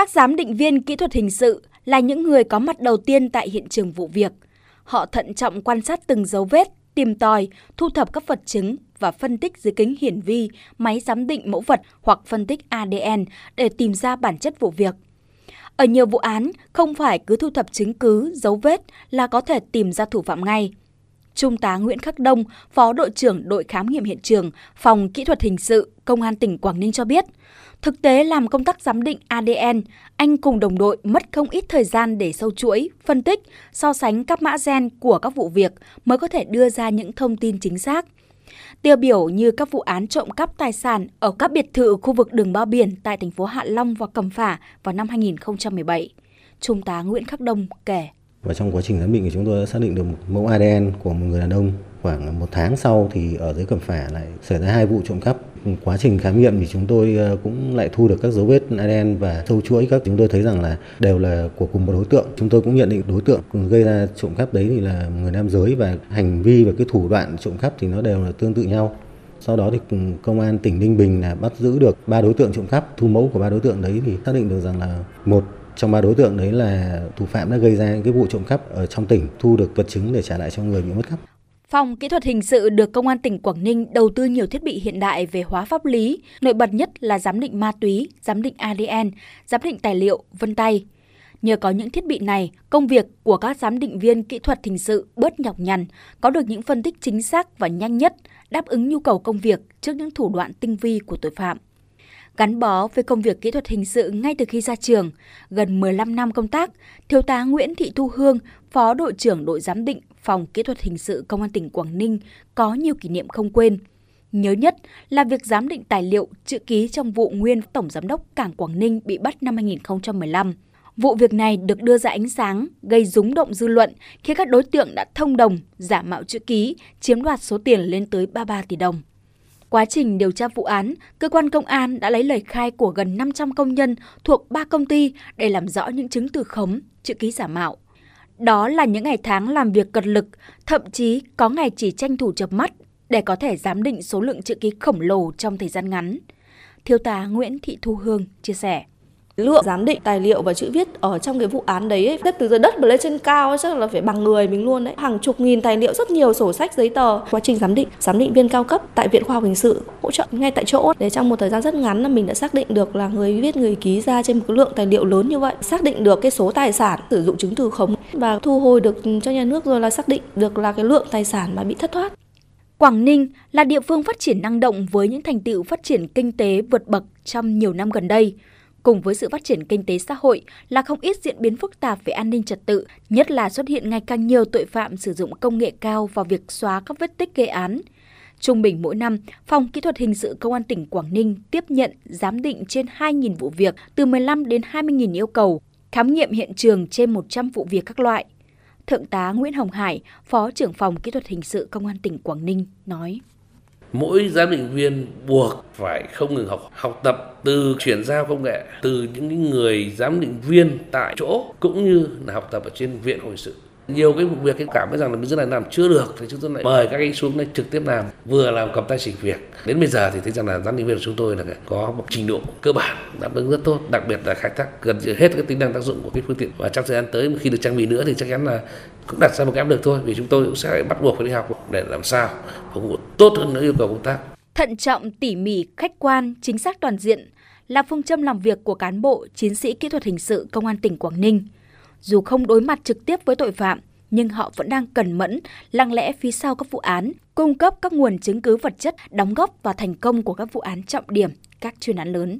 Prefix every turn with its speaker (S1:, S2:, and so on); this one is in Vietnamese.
S1: Các giám định viên kỹ thuật hình sự là những người có mặt đầu tiên tại hiện trường vụ việc. Họ thận trọng quan sát từng dấu vết, tìm tòi, thu thập các vật chứng và phân tích dưới kính hiển vi, máy giám định mẫu vật hoặc phân tích ADN để tìm ra bản chất vụ việc. Ở nhiều vụ án, không phải cứ thu thập chứng cứ, dấu vết là có thể tìm ra thủ phạm ngay. Trung tá Nguyễn Khắc Đông, Phó đội trưởng đội khám nghiệm hiện trường, Phòng Kỹ thuật Hình sự, Công an tỉnh Quảng Ninh cho biết, thực tế làm công tác giám định ADN, anh cùng đồng đội mất không ít thời gian để sâu chuỗi, phân tích, so sánh các mã gen của các vụ việc mới có thể đưa ra những thông tin chính xác. Tiêu biểu như các vụ án trộm cắp tài sản ở các biệt thự khu vực đường bao biển tại thành phố Hạ Long và Cẩm Phả vào năm 2017. Trung tá Nguyễn Khắc Đông kể.
S2: Và trong quá trình giám định thì chúng tôi đã xác định được một mẫu ADN của một người đàn ông. Khoảng một tháng sau thì ở dưới Cẩm Phả lại xảy ra hai vụ trộm cắp. Quá trình khám nghiệm thì chúng tôi ờ, cũng lại thu được các dấu vết ADN và sâu chuỗi các chúng tôi thấy rằng là đều là của cùng một đối tượng. Chúng tôi cũng nhận định đối tượng gây ra trộm cắp đấy thì là người nam giới và hành vi và cái thủ đoạn trộm cắp thì nó đều là tương tự nhau. Sau đó thì công an tỉnh Ninh Bình là bắt giữ được ba đối tượng trộm cắp, thu mẫu của ba đối tượng đấy thì xác định được rằng là một trong ba đối tượng đấy là thủ phạm đã gây ra những cái vụ trộm cắp ở trong tỉnh, thu được vật chứng để trả lại cho người bị mất cắp.
S1: Phòng kỹ thuật hình sự được Công an tỉnh Quảng Ninh đầu tư nhiều thiết bị hiện đại về hóa pháp lý, nổi bật nhất là giám định ma túy, giám định ADN, giám định tài liệu, vân tay. Nhờ có những thiết bị này, công việc của các giám định viên kỹ thuật hình sự bớt nhọc nhằn, có được những phân tích chính xác và nhanh nhất, đáp ứng nhu cầu công việc trước những thủ đoạn tinh vi của tội phạm. Gắn bó với công việc kỹ thuật hình sự ngay từ khi ra trường, gần 15 năm công tác, Thiếu tá Nguyễn Thị Thu Hương, Phó đội trưởng đội giám định Phòng Kỹ thuật Hình sự Công an tỉnh Quảng Ninh có nhiều kỷ niệm không quên. Nhớ nhất là việc giám định tài liệu chữ ký trong vụ nguyên Tổng Giám đốc Cảng Quảng Ninh bị bắt năm 2015. Vụ việc này được đưa ra ánh sáng, gây rúng động dư luận khi các đối tượng đã thông đồng, giả mạo chữ ký, chiếm đoạt số tiền lên tới 33 tỷ đồng. Quá trình điều tra vụ án, cơ quan công an đã lấy lời khai của gần 500 công nhân thuộc 3 công ty để làm rõ những chứng từ khống, chữ ký giả mạo. Đó là những ngày tháng làm việc cật lực, thậm chí có ngày chỉ tranh thủ chập mắt để có thể giám định số lượng chữ ký khổng lồ trong thời gian ngắn. Thiếu tá Nguyễn Thị Thu Hương chia sẻ
S3: lượng giám định tài liệu và chữ viết ở trong cái vụ án đấy ấy, từ dưới đất mà lên trên cao chắc là phải bằng người mình luôn đấy. Hàng chục nghìn tài liệu rất nhiều sổ sách giấy tờ. Quá trình giám định giám định viên cao cấp tại viện khoa học hình sự hỗ trợ ngay tại chỗ để trong một thời gian rất ngắn là mình đã xác định được là người viết người ký ra trên một cái lượng tài liệu lớn như vậy. Xác định được cái số tài sản sử dụng chứng từ khống và thu hồi được cho nhà nước rồi là xác định được là cái lượng tài sản mà bị thất thoát.
S1: Quảng Ninh là địa phương phát triển năng động với những thành tựu phát triển kinh tế vượt bậc trong nhiều năm gần đây cùng với sự phát triển kinh tế xã hội là không ít diễn biến phức tạp về an ninh trật tự, nhất là xuất hiện ngày càng nhiều tội phạm sử dụng công nghệ cao vào việc xóa các vết tích gây án. Trung bình mỗi năm, Phòng Kỹ thuật Hình sự Công an tỉnh Quảng Ninh tiếp nhận, giám định trên 2.000 vụ việc, từ 15 đến 20.000 yêu cầu, khám nghiệm hiện trường trên 100 vụ việc các loại. Thượng tá Nguyễn Hồng Hải, Phó trưởng phòng Kỹ thuật Hình sự Công an tỉnh Quảng Ninh nói
S4: mỗi giám định viên buộc phải không ngừng học học tập từ chuyển giao công nghệ, từ những người giám định viên tại chỗ, cũng như là học tập ở trên viện hồi sự nhiều cái vụ việc cái cảm thấy rằng là mình rất này làm chưa được, thì chúng tôi lại mời các anh xuống đây trực tiếp làm, vừa làm cầm tay chỉ việc. Đến bây giờ thì thấy rằng là giám định viên của chúng tôi là có một trình độ cơ bản đáp ứng rất tốt, đặc biệt là khai thác gần như hết cái tính năng tác dụng của cái phương tiện. Và trong thời gian tới khi được trang bị nữa thì chắc chắn là cũng đặt ra một cái áp lực thôi, vì chúng tôi cũng sẽ bắt buộc phải đi học để làm sao phục vụ tốt hơn nữa yêu cầu công tác.
S1: Thận trọng, tỉ mỉ, khách quan, chính xác toàn diện là phương châm làm việc của cán bộ, chiến sĩ kỹ thuật hình sự công an tỉnh Quảng Ninh dù không đối mặt trực tiếp với tội phạm, nhưng họ vẫn đang cẩn mẫn, lặng lẽ phía sau các vụ án, cung cấp các nguồn chứng cứ vật chất đóng góp vào thành công của các vụ án trọng điểm, các chuyên án lớn.